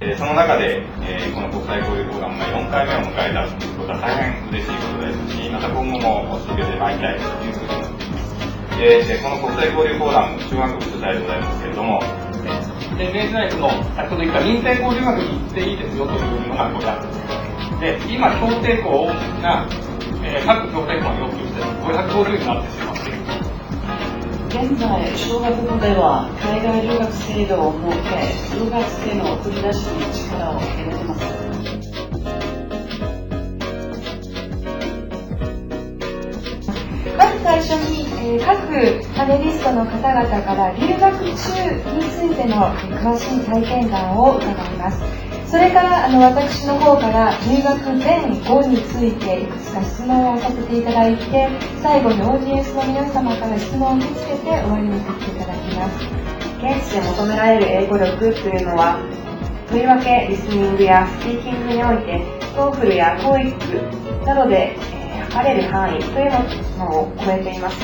え、その中で、えー、この国際交流フォーラムが4回目を迎えたということは大変嬉しいことですし、また今後も続けてまいりたいというふうに思っています。えー、この国際交流フォーラム、中学部主催でございますけれども、で、明治大学の先ほど言った認定交流学に行っていいですよというのがございます。で、今、協定校が、えー、各協定校が要求して550になってしまっている。現在、小学部では海外留学制度を設け、留学生の送り出しに力を入れてます。まず最初に、えー、各パネリストの方々から留学中についての詳しい体験談を伺います。それからあの私の方から入学前後についていくつか質問をさせていただいて最後にオーディエンスの皆様から質問を受け付けて終わりにさせていただきます。現地で求められる英語力というのはとりわけリスニングやスピーキングにおいて TOEFL や TOEIC などで、えー、測れる範囲というのを超えています。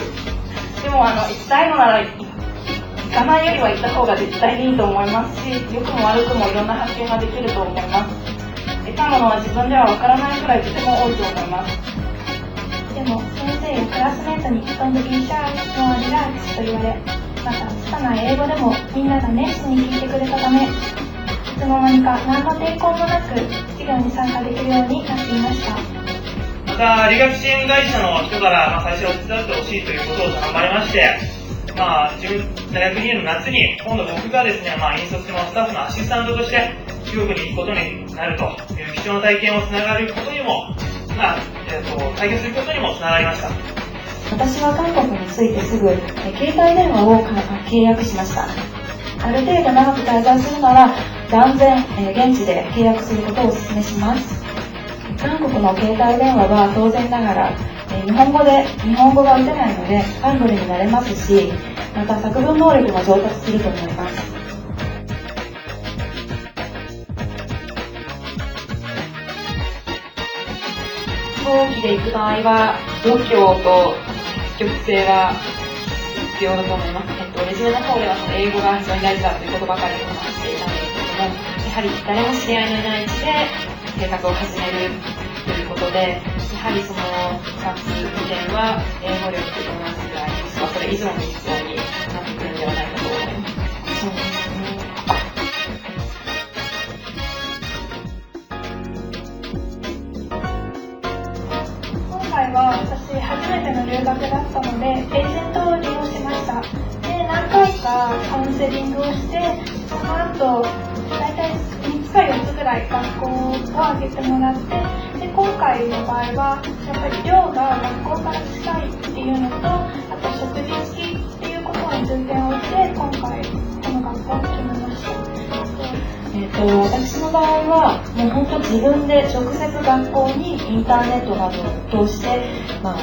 でもあの行きたいのならかないよりは行った方が絶対にいいと思いますし良くも悪くもいろんな発見ができると思います。得たものは自分ではわからないくらいとても多いと思います。でも先生やクラスメートに「Don't be shy, no relax」と言われまた拙い英語でもみんなが熱心に聞いてくれたためいつの間にか何の抵抗もなく授業に参加できるようになっていました。また理学支援会社の人から、まあ、会社を手伝ってほしいということを頼まれましてまあ、大学2年の夏に、今度僕がですね、まあ、引率のスタッフのアシスタントとして、中国に行くことになるという貴重な体験をつながることにも、まあ、えっ、ー、と、体験することにもつながりました。私は韓国に着いてすぐ、携帯電話を契約しました。ある程度長く滞在するなら、断然、え現地で契約することをお勧めします。韓国の携帯電話は当然ながら、日本語で日本語が打てないのでハングルになれますしまた作文能力も上達すると思います。飛行機で行く場合は度胸と積極性は必要だと思います、えっと、レジュメの方ではその英語が非常に大事だということばかりお話していたんですけれどもやはり誰も知り合いのいない地で生活を始めるということでやはりその2つ以前は英語力と同じぐらいもしくはそれ以上に必要になってくるんではないかと思います。そうですね今回は私初めての留学だったのでエージェントを利用しましたで何回かカウンセリングをしてその後らい学校を挙げてもらってで今回の場合はやっぱり寮が学校から近いっていうのとあと食事付きっていうことを重点を置いて今回この学校を決めました。えーと、私の場合はもう本当自分で直接学校にインターネットなどを通して、まあ、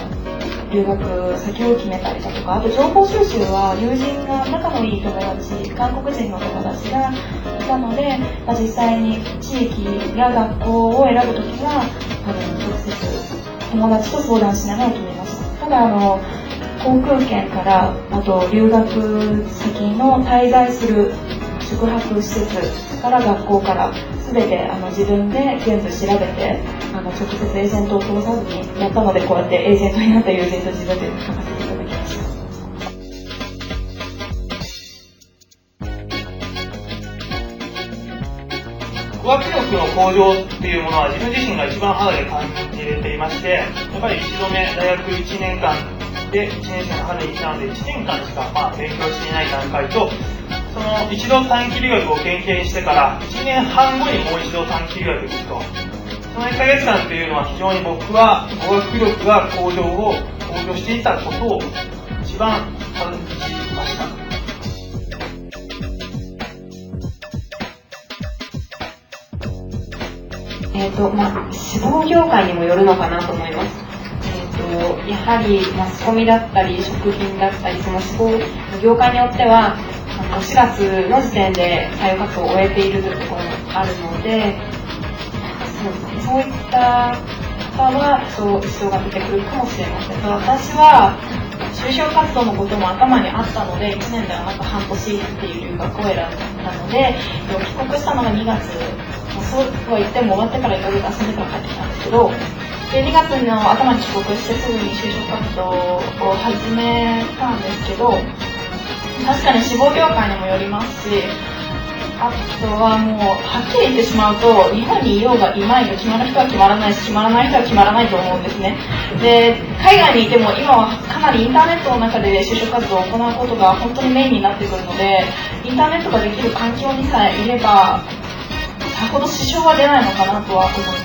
留学先を決めたりだとかあと情報収集は友人が仲のいい友達韓国人の友達がいたので、まあ、実際に地域や学校を選ぶ時はあの直接友達と相談しながら決めました。ただあの航空券からあと留学先の滞在する宿泊施設から学校から全てあの自分で全部調べてあの直接エージェントを通さずにやったのでこうやってエージェントになった友人と自分で書かせていただきました。語学力の向上っていうものは自分自身が一番肌で感じれていまして、やっぱり一度目、大学1年間で1年生の春に行ったので、1年間しかまあ勉強していない段階と、その一度短期留学を経験してから1年半後にもう一度短期留学に行くと。その1ヶ月間っていうのは非常に僕は語学力が向上を、向上していたことを一番感じました。えっ、ー、と、まあ、志望業界にもよるのかなと思います。えっ、と、やはりマスコミだったり、食品だったり、その志望業界によっては、4月の時点で採用活動を終えているというところもあるので、そう、そういった方はそう支障が出てくるかもしれません。私は就職活動のことも頭にあったので、1年ではなく半年っていう留学を選んだので、帰国したのが2月、そうは言っても終わってからいろいろ遊んでから帰ってきたんですけど、で2月の頭に帰国してすぐに就職活動を始めたんですけど、確かに志望業界にもよりますし、あとはもう、はっきり言ってしまうと、日本にいようがいまいが決まる人は決まらないし、決まらない人は決まらないと思うんですね。で、海外にいても今はかなりインターネットの中で就職活動を行うことが本当にメインになってくるので、インターネットができる環境にさえいれば、さほど支障は出ないのかなとは思います。